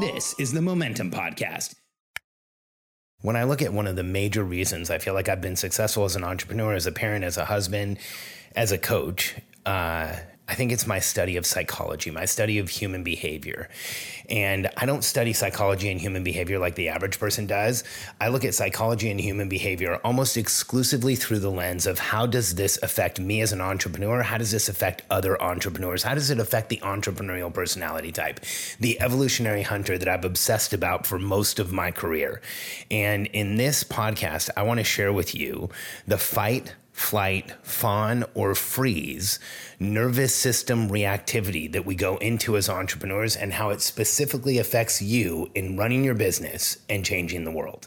This is the Momentum Podcast. When I look at one of the major reasons I feel like I've been successful as an entrepreneur, as a parent, as a husband, as a coach, uh, I think it's my study of psychology, my study of human behavior. And I don't study psychology and human behavior like the average person does. I look at psychology and human behavior almost exclusively through the lens of how does this affect me as an entrepreneur? How does this affect other entrepreneurs? How does it affect the entrepreneurial personality type, the evolutionary hunter that I've obsessed about for most of my career? And in this podcast, I want to share with you the fight flight, fawn, or freeze nervous system reactivity that we go into as entrepreneurs and how it specifically affects you in running your business and changing the world.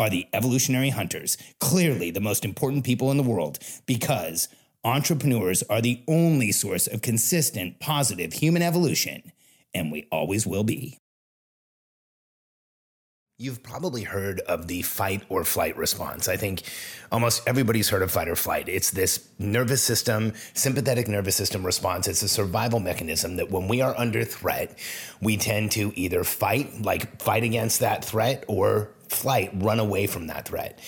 are the evolutionary hunters, clearly the most important people in the world, because entrepreneurs are the only source of consistent, positive human evolution, and we always will be. You've probably heard of the fight or flight response. I think almost everybody's heard of fight or flight. It's this nervous system, sympathetic nervous system response. It's a survival mechanism that when we are under threat, we tend to either fight, like fight against that threat, or flight, run away from that threat.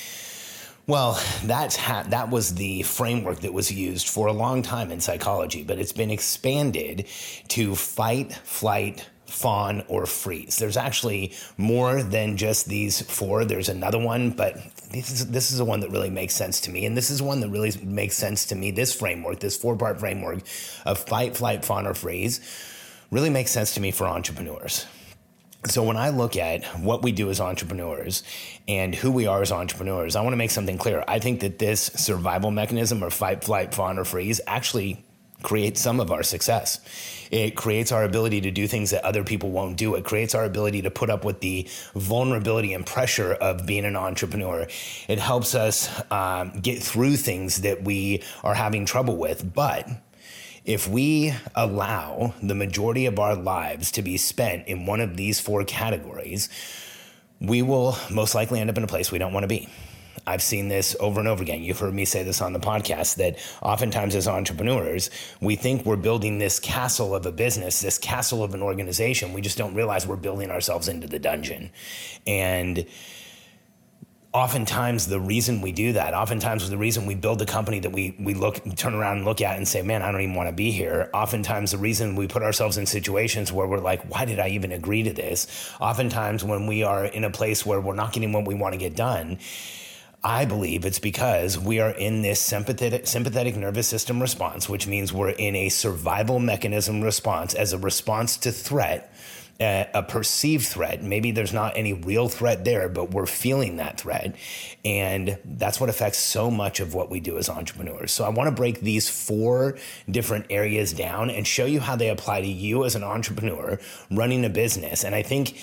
Well, that's ha- that was the framework that was used for a long time in psychology, but it's been expanded to fight, flight, fawn, or freeze. There's actually more than just these four. There's another one, but this is this is the one that really makes sense to me, and this is one that really makes sense to me. This framework, this four part framework of fight, flight, fawn, or freeze, really makes sense to me for entrepreneurs. So when I look at what we do as entrepreneurs and who we are as entrepreneurs, I want to make something clear. I think that this survival mechanism or fight, flight, fawn, or freeze actually creates some of our success. It creates our ability to do things that other people won't do. It creates our ability to put up with the vulnerability and pressure of being an entrepreneur. It helps us um, get through things that we are having trouble with. But if we allow the majority of our lives to be spent in one of these four categories, we will most likely end up in a place we don't want to be. I've seen this over and over again. You've heard me say this on the podcast that oftentimes as entrepreneurs, we think we're building this castle of a business, this castle of an organization. We just don't realize we're building ourselves into the dungeon. And oftentimes the reason we do that oftentimes the reason we build a company that we we look turn around and look at and say man i don't even want to be here. Oftentimes the reason we put ourselves in situations where we're like why did i even agree to this? Oftentimes when we are in a place where we're not getting what we want to get done I believe it's because we are in this sympathetic sympathetic nervous system response, which means we're in a survival mechanism response as a response to threat a, perceived threat. Maybe there's not any real threat there, but we're feeling that threat. And that's what affects so much of what we do as entrepreneurs. So I want to break these four different areas down and show you how they apply to you as an entrepreneur running a business. And I think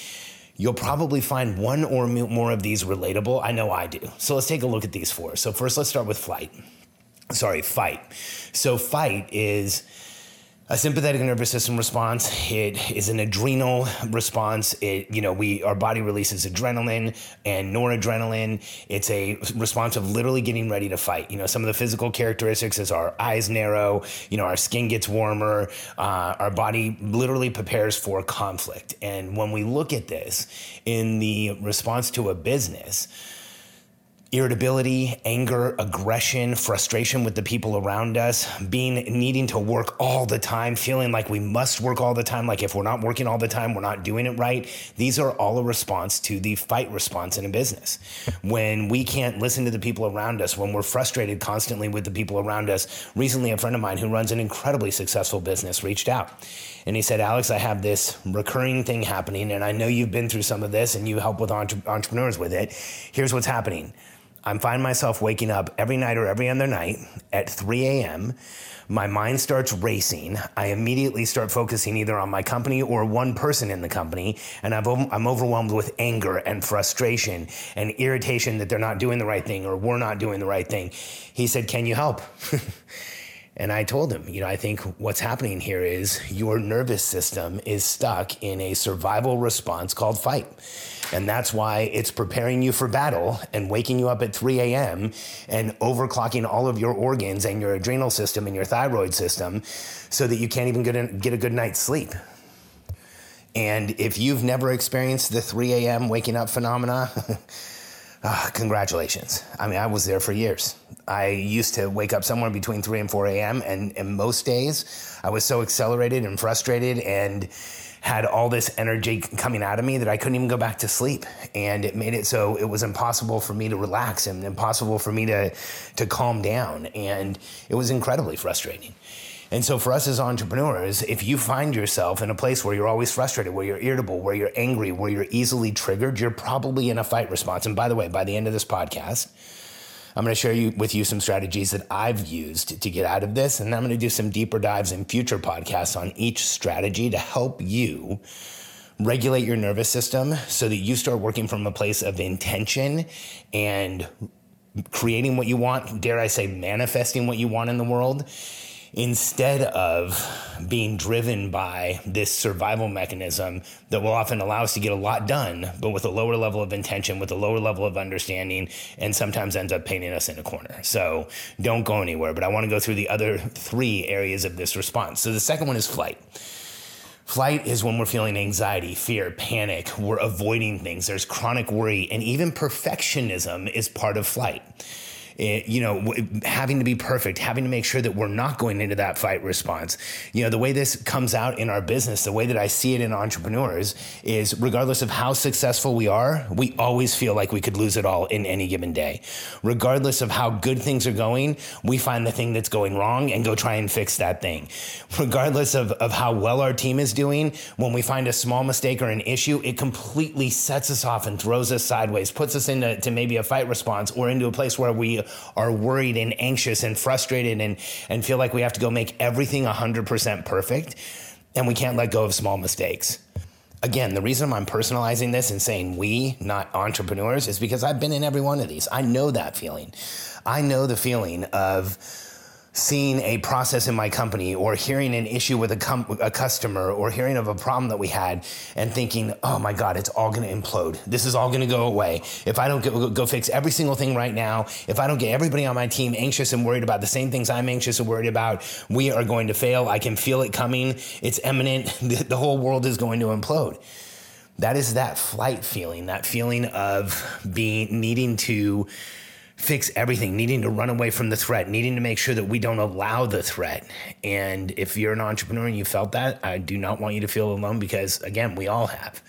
you'll probably find one or more of these relatable. I know I do. So let's take a look at these four. So first, let's start with flight. Sorry, fight. So fight is a sympathetic nervous system response. It is an adrenal response. It, you know, we our body releases adrenaline and noradrenaline. It's a response of literally getting ready to fight. You know, some of the physical characteristics is our eyes narrow. You know, our skin gets warmer. Uh, our body literally prepares for conflict. And when we look at this in the response to a business irritability, anger, aggression, frustration with the people around us, being needing to work all the time, feeling like we must work all the time, like if we're not working all the time, we're not doing it right. These are all a response to the fight response in a business. When we can't listen to the people around us, when we're frustrated constantly with the people around us. Recently, a friend of mine who runs an incredibly successful business reached out and he said, Alex, I have this recurring thing happening, and I know you've been through some of this and you help with entre- entrepreneurs with it. Here's what's happening. I'm finding myself waking up every night or every other night at 3 a.m. My mind starts racing. I immediately start focusing either on my company or one person in the company, and i am overwhelmed with anger and frustration and irritation that they're not doing the right thing or we're not doing the right thing. He said, Can you help? And I told him, you know, I think what's happening here is your nervous system is stuck in a survival response called fight. And that's why it's preparing you for battle and waking you up at 3 a.m. and overclocking all of your organs and your adrenal system and your thyroid system so that you can't even get a, get a good night's sleep. And if you've never experienced the 3 a.m. waking up phenomena, uh, congratulations. I mean, I was there for years. I used to wake up somewhere between 3 and 4 a.m. And, and most days I was so accelerated and frustrated and had all this energy coming out of me that I couldn't even go back to sleep. And it made it so it was impossible for me to relax and impossible for me to, to calm down. And it was incredibly frustrating. And so, for us as entrepreneurs, if you find yourself in a place where you're always frustrated, where you're irritable, where you're angry, where you're easily triggered, you're probably in a fight response. And by the way, by the end of this podcast, I'm going to share you, with you some strategies that I've used to get out of this. And I'm going to do some deeper dives in future podcasts on each strategy to help you regulate your nervous system so that you start working from a place of intention and creating what you want, dare I say, manifesting what you want in the world instead of being driven by this survival mechanism that will often allow us to get a lot done, but with a lower level of intention, with a lower level of understanding, and sometimes ends up painting us in a corner. So don't go anywhere. But I want to go through the other three areas of this response. So the second one is flight. Flight is when we're feeling anxiety, fear, panic. We're avoiding things. There's chronic worry, and even perfectionism is part of flight. You know, having to be perfect, having to make sure that we're not going into that fight response. You know, the way this comes out in our business, the way that I see it in entrepreneurs is regardless of how successful we are, we always feel like we could lose it all in any given day. Regardless of how good things are going, we find the thing that's going wrong and go try and fix that thing. Regardless of, of how well our team is doing, when we find a small mistake or an issue, it completely sets us off and throws us sideways, puts us into to maybe a fight response or into a place where we are worried and anxious and frustrated and, and feel like we have to go make everything 100% perfect. And we can't let go of small mistakes. Again, the reason I'm personalizing this and saying we, not entrepreneurs, is because I've been in every one of these. I know that feeling. I know the feeling of seeing a process in my company or hearing an issue with a, com- a customer or hearing of a problem that we had and thinking, oh my God, it's all going to implode. This is all going to go away. If I don't go, go fix every single thing right now, if I don't get everybody on my team anxious and worried about the same things I'm anxious and worried about, we are going to fail. I can feel it coming. It's imminent. The, the whole world is going to implode. That is that flight feeling, that feeling of being needing to fix everything, needing to run away from the threat, needing to make sure that we don't allow the threat. And if you're an entrepreneur and you felt that, I do not want you to feel alone because, again, we all have.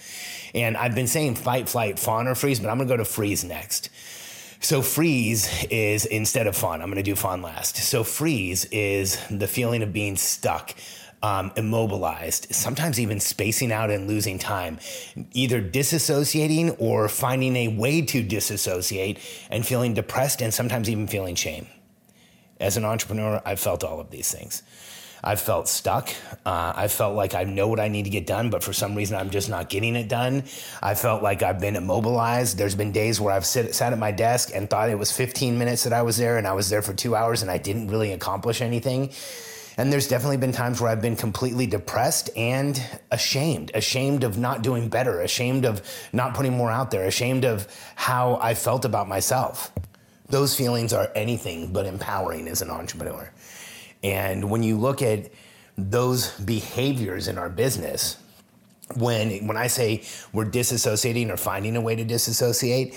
And I've been saying fight, flight, fawn, or freeze, but I'm gonna go to freeze next. So freeze is instead of fawn, I'm gonna do fawn last. So freeze is the feeling of being stuck um, immobilized, sometimes even spacing out and losing time, either disassociating or finding a way to disassociate and feeling depressed and sometimes even feeling shame. As an entrepreneur, I've felt all of these things. I've felt stuck. Uh, I felt like I know what I need to get done, but for some reason I'm just not getting it done. I felt like I've been immobilized. There's been days where I've sit, sat at my desk and thought it was 15 minutes that I was there, and I was there for two hours and I didn't really accomplish anything. And there's definitely been times where I've been completely depressed and ashamed, ashamed of not doing better, ashamed of not putting more out there, ashamed of how I felt about myself. Those feelings are anything but empowering as an entrepreneur. And when you look at those behaviors in our business, when when I say we're disassociating or finding a way to disassociate,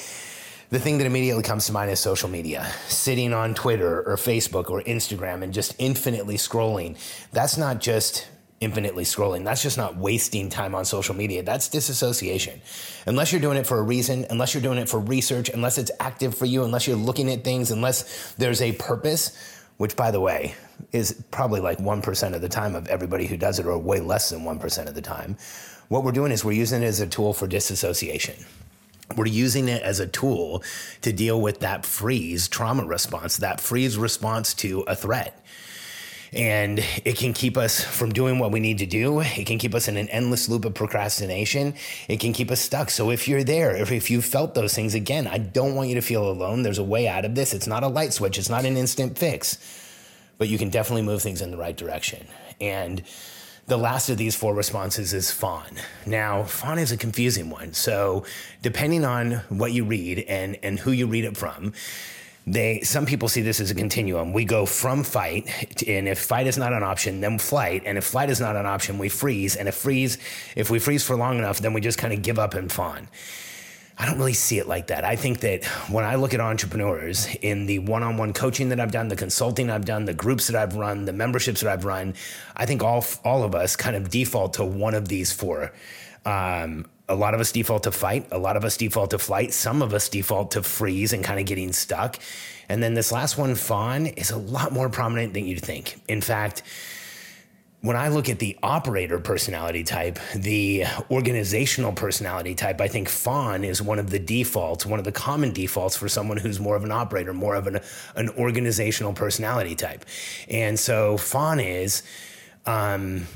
the thing that immediately comes to mind is social media. Sitting on Twitter or Facebook or Instagram and just infinitely scrolling. That's not just infinitely scrolling. That's just not wasting time on social media. That's disassociation. Unless you're doing it for a reason, unless you're doing it for research, unless it's active for you, unless you're looking at things, unless there's a purpose, which by the way is probably like 1% of the time of everybody who does it, or way less than 1% of the time. What we're doing is we're using it as a tool for disassociation we're using it as a tool to deal with that freeze trauma response, that freeze response to a threat. And it can keep us from doing what we need to do. It can keep us in an endless loop of procrastination. It can keep us stuck. So if you're there, if, if you felt those things, again, I don't want you to feel alone. There's a way out of this. It's not a light switch, it's not an instant fix, but you can definitely move things in the right direction. And the last of these four responses is fawn. Now, fawn is a confusing one. So, depending on what you read and, and who you read it from, they some people see this as a continuum. We go from fight, and if fight is not an option, then flight, and if flight is not an option, we freeze, and if freeze, if we freeze for long enough, then we just kind of give up and fawn. I don't really see it like that. I think that when I look at entrepreneurs in the one on one coaching that I've done, the consulting I've done, the groups that I've run, the memberships that I've run, I think all, all of us kind of default to one of these four. Um, a lot of us default to fight, a lot of us default to flight, some of us default to freeze and kind of getting stuck. And then this last one, fawn, is a lot more prominent than you'd think. In fact, when I look at the operator personality type, the organizational personality type, I think fawn is one of the defaults, one of the common defaults for someone who's more of an operator, more of an, an organizational personality type. And so fawn is, um,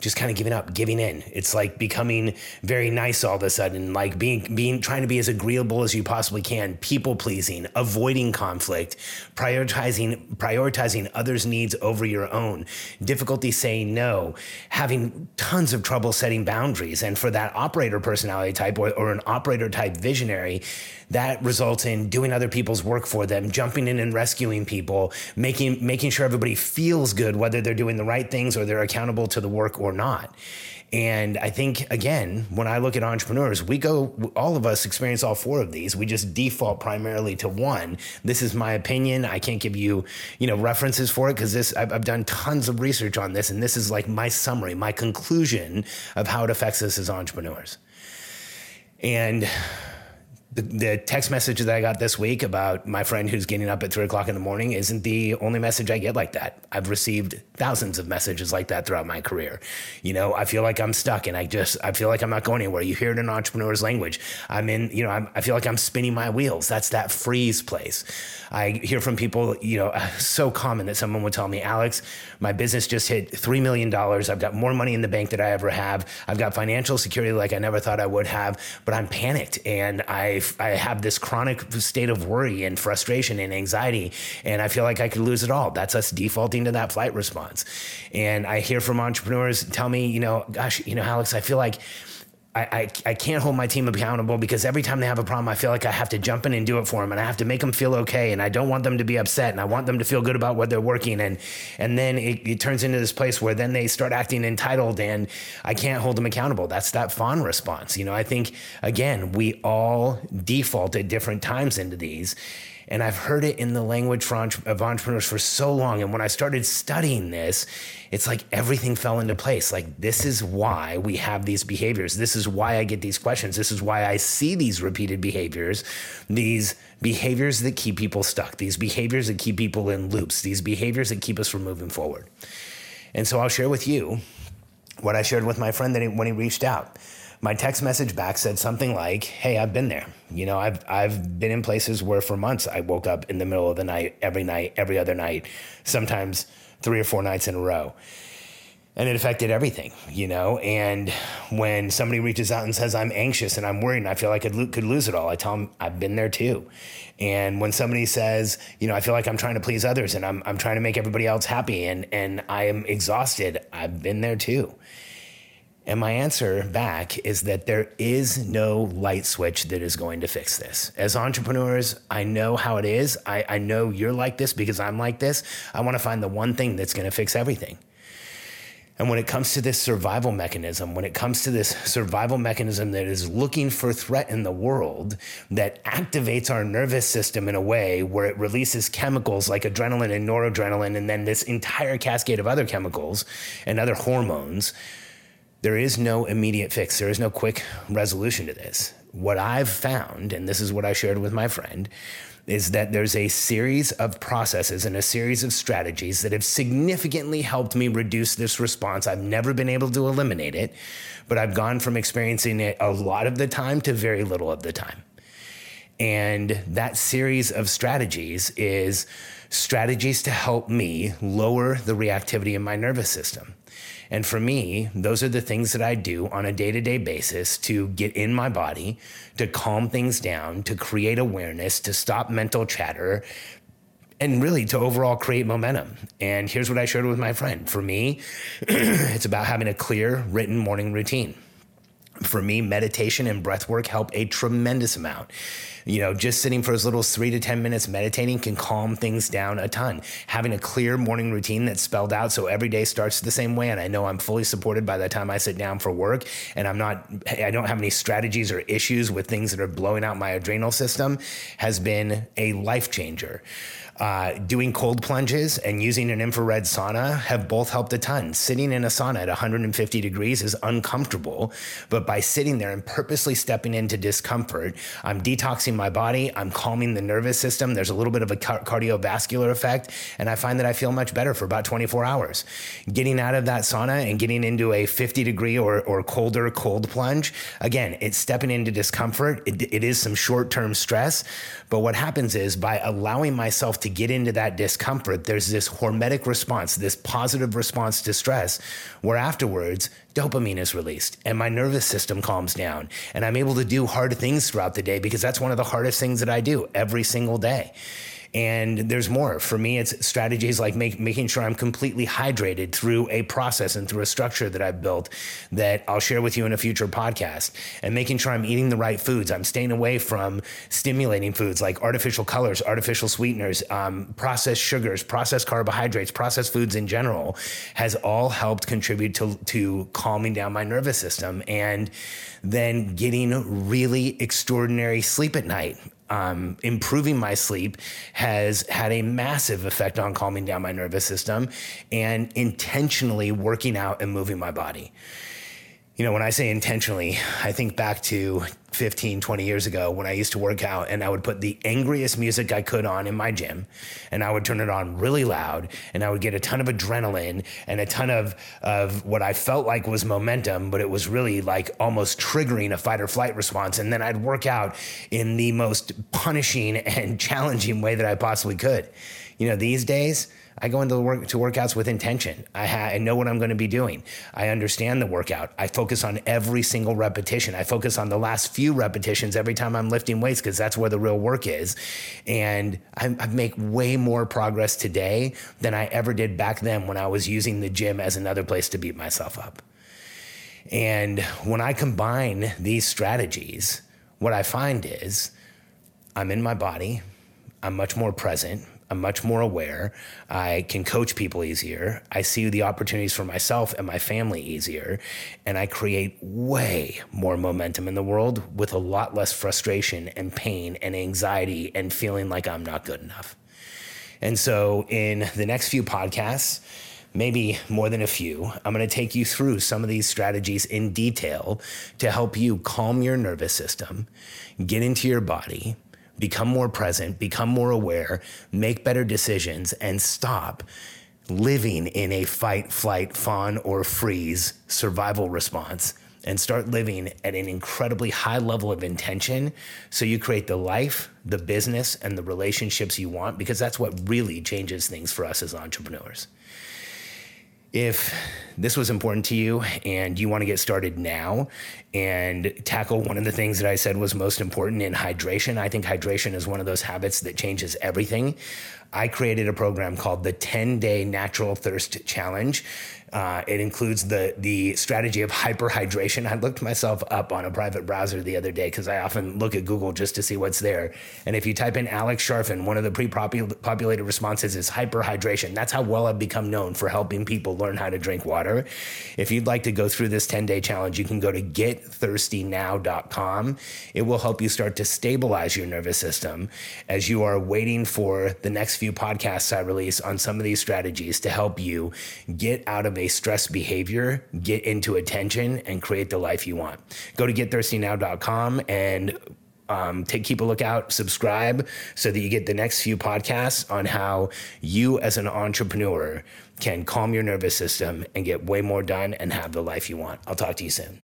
just kind of giving up, giving in. It's like becoming very nice all of a sudden, like being being trying to be as agreeable as you possibly can, people pleasing, avoiding conflict, prioritizing prioritizing others' needs over your own, difficulty saying no, having tons of trouble setting boundaries. And for that operator personality type or, or an operator type visionary, that results in doing other people's work for them, jumping in and rescuing people, making making sure everybody feels good, whether they're doing the right things or they're accountable to the work or not. And I think, again, when I look at entrepreneurs, we go, all of us experience all four of these. We just default primarily to one. This is my opinion. I can't give you, you know, references for it because this, I've, I've, done tons of research on this. And this is like my summary, my conclusion of how it affects us as entrepreneurs. And the, the, text message that I got this week about my friend who's getting up at three o'clock in the morning isn't the only message I get like that. I've received thousands of messages like that throughout my career. You know, I feel like I'm stuck and I just, I feel like I'm not going anywhere. You hear it in entrepreneur's language. I'm in, you know, I'm, i feel like I'm spinning my wheels. That's that freeze place. I hear from people, you know, so common that someone would tell me, Alex, my business just hit $3 million. I've got more money in the bank than I ever have. I've got financial security like I never thought I would have, but I'm panicked and I I have this chronic state of worry and frustration and anxiety, and I feel like I could lose it all. That's us defaulting to that flight response. And I hear from entrepreneurs tell me, you know, gosh, you know, Alex, I feel like I, I, I, can't hold my team accountable because every time they have a problem, I feel like I have to jump in and do it for them, and I have to make them feel okay, and I don't want them to be upset, and I want them to feel good about what they're working, and and then it, it turns into this place where then they start acting entitled, and I can't hold them accountable. That's that fawn response. You know, I think again we all default at different times into these, and I've heard it in the language of entrepreneurs for so long. And when I started studying this, it's like everything fell into place. Like, this is why we have these behaviors. This is why I get these questions. This is why I see these repeated behaviors, these behaviors that keep people stuck, these behaviors that keep people in loops, these behaviors that keep us from moving forward. And so I'll share with you what I shared with my friend that he, when he reached out my text message back said something like, "Hey, I've been there. You know, I've I've been in places where for months I woke up in the middle of the night every night, every other night, sometimes three or four nights in a row." And it affected everything, you know. And when somebody reaches out and says, I'm anxious and I'm worried and I feel like I could lose it all, I tell them, I've been there too. And when somebody says, you know, I feel like I'm trying to please others and I'm, I'm trying to make everybody else happy and, and I am exhausted, I've been there too. And my answer back is that there is no light switch that is going to fix this. As entrepreneurs, I know how it is. I, I know you're like this because I'm like this. I want to find the one thing that's going to fix everything. And when it comes to this survival mechanism, when it comes to this survival mechanism that is looking for threat in the world, that activates our nervous system in a way where it releases chemicals like adrenaline and noradrenaline, and then this entire cascade of other chemicals and other hormones, there is no immediate fix. There is no quick resolution to this. What I've found, and this is what I shared with my friend, is that there's a series of processes and a series of strategies that have significantly helped me reduce this response. I've never been able to eliminate it, but I've gone from experiencing it a lot of the time to very little of the time. And that series of strategies is strategies to help me lower the reactivity in my nervous system. And for me, those are the things that I do on a day to day basis to get in my body, to calm things down, to create awareness, to stop mental chatter, and really to overall create momentum. And here's what I shared with my friend. For me, it's about having a clear written morning routine for me, meditation and breath work help a tremendous amount. You know, just sitting for as little as three to 10 minutes meditating can calm things down a ton. Having a clear morning routine that's spelled out so every day starts the same way. And I know I'm fully supported by the time I sit down for work and I'm not, I don't have any strategies or issues with things that are blowing out my adrenal system has been a life changer. Uh, doing cold plunges and using an infrared sauna have both helped a ton. Sitting in a sauna at 150 degrees is uncomfortable, but by sitting there and purposely stepping into discomfort, I'm detoxing my body, I'm calming the nervous system. There's a little bit of a cardiovascular effect, and I find that I feel much better for about 24 hours. Getting out of that sauna and getting into a 50 degree or, or colder cold plunge, again, it's stepping into discomfort. it, it is some short term stress, but what happens is by allowing myself to get into that discomfort, there's this hormetic response, this positive response to stress, where afterwards dopamine is released and my nervous system calms down and I'm able to do hard things throughout the day because that's one of the hardest things that I do every single day. And there's more. For me, it's strategies like make, making sure I'm completely hydrated through a process and through a structure that I've built that I'll share with you in a future podcast, and making sure I'm eating the right foods. I'm staying away from stimulating foods like artificial colors, artificial sweeteners, um, processed sugars, processed carbohydrates, processed foods in general, has all helped contribute to, to calming down my nervous system and then getting really extraordinary sleep at night um, improving my sleep has had a massive effect on calming down my nervous system and intentionally working out and moving my body you know, when I say intentionally, I think back to 15, 20 years ago when I used to work out and I would put the angriest music I could on in my gym and I would turn it on really loud and I would get a ton of adrenaline and a ton of, of what I felt like was momentum, but it was really like almost triggering a fight or flight response. And then I'd work out in the most punishing and challenging way that I possibly could. You know, these days, I go into work to workouts with intention. I, ha- I know what I'm going to be doing. I understand the workout. I focus on every single repetition. I focus on the last few repetitions every time I'm lifting weights because that's where the real work is. And I, I make way more progress today than I ever did back then when I was using the gym as another place to beat myself up. And when I combine these strategies, what I find is I'm in my body, I'm much more present, I'm much more aware. I can coach people easier. I see the opportunities for myself and my family easier. And I create way more momentum in the world with a lot less frustration and pain and anxiety and feeling like I'm not good enough. And so, in the next few podcasts, maybe more than a few, I'm going to take you through some of these strategies in detail to help you calm your nervous system, get into your body, become more present, become more aware, make better decisions, and stop living in a fight, flight, fawn, or freeze survival response and start living at an incredibly high level of intention so you create the life, the business, and the relationships you want because that's what really changes things for us as entrepreneurs. If this was important to you and you want to get started now and tackle one of the things that I said was most important in hydration, I think hydration is one of those habits that changes everything. I created a program called the 10 Day Natural Thirst Challenge. Uh, it includes the the strategy of hyperhydration. I looked myself up on a private browser the other day because I often look at Google just to see what's there. And if you type in Alex Charfen, one of the pre-populated responses is hyperhydration. That's how well I've become known for helping people learn how to drink water. If you'd like to go through this 10 day challenge, you can go to getthirstynow.com. It will help you start to stabilize your nervous system as you are waiting for the next few podcasts I release on some of these strategies to help you get out of a stress behavior, get into attention, and create the life you want. Go to getthirstynow.com and um, take keep a lookout, subscribe so that you get the next few podcasts on how you as an entrepreneur can calm your nervous system and get way more done and have the life you want. I'll talk to you soon.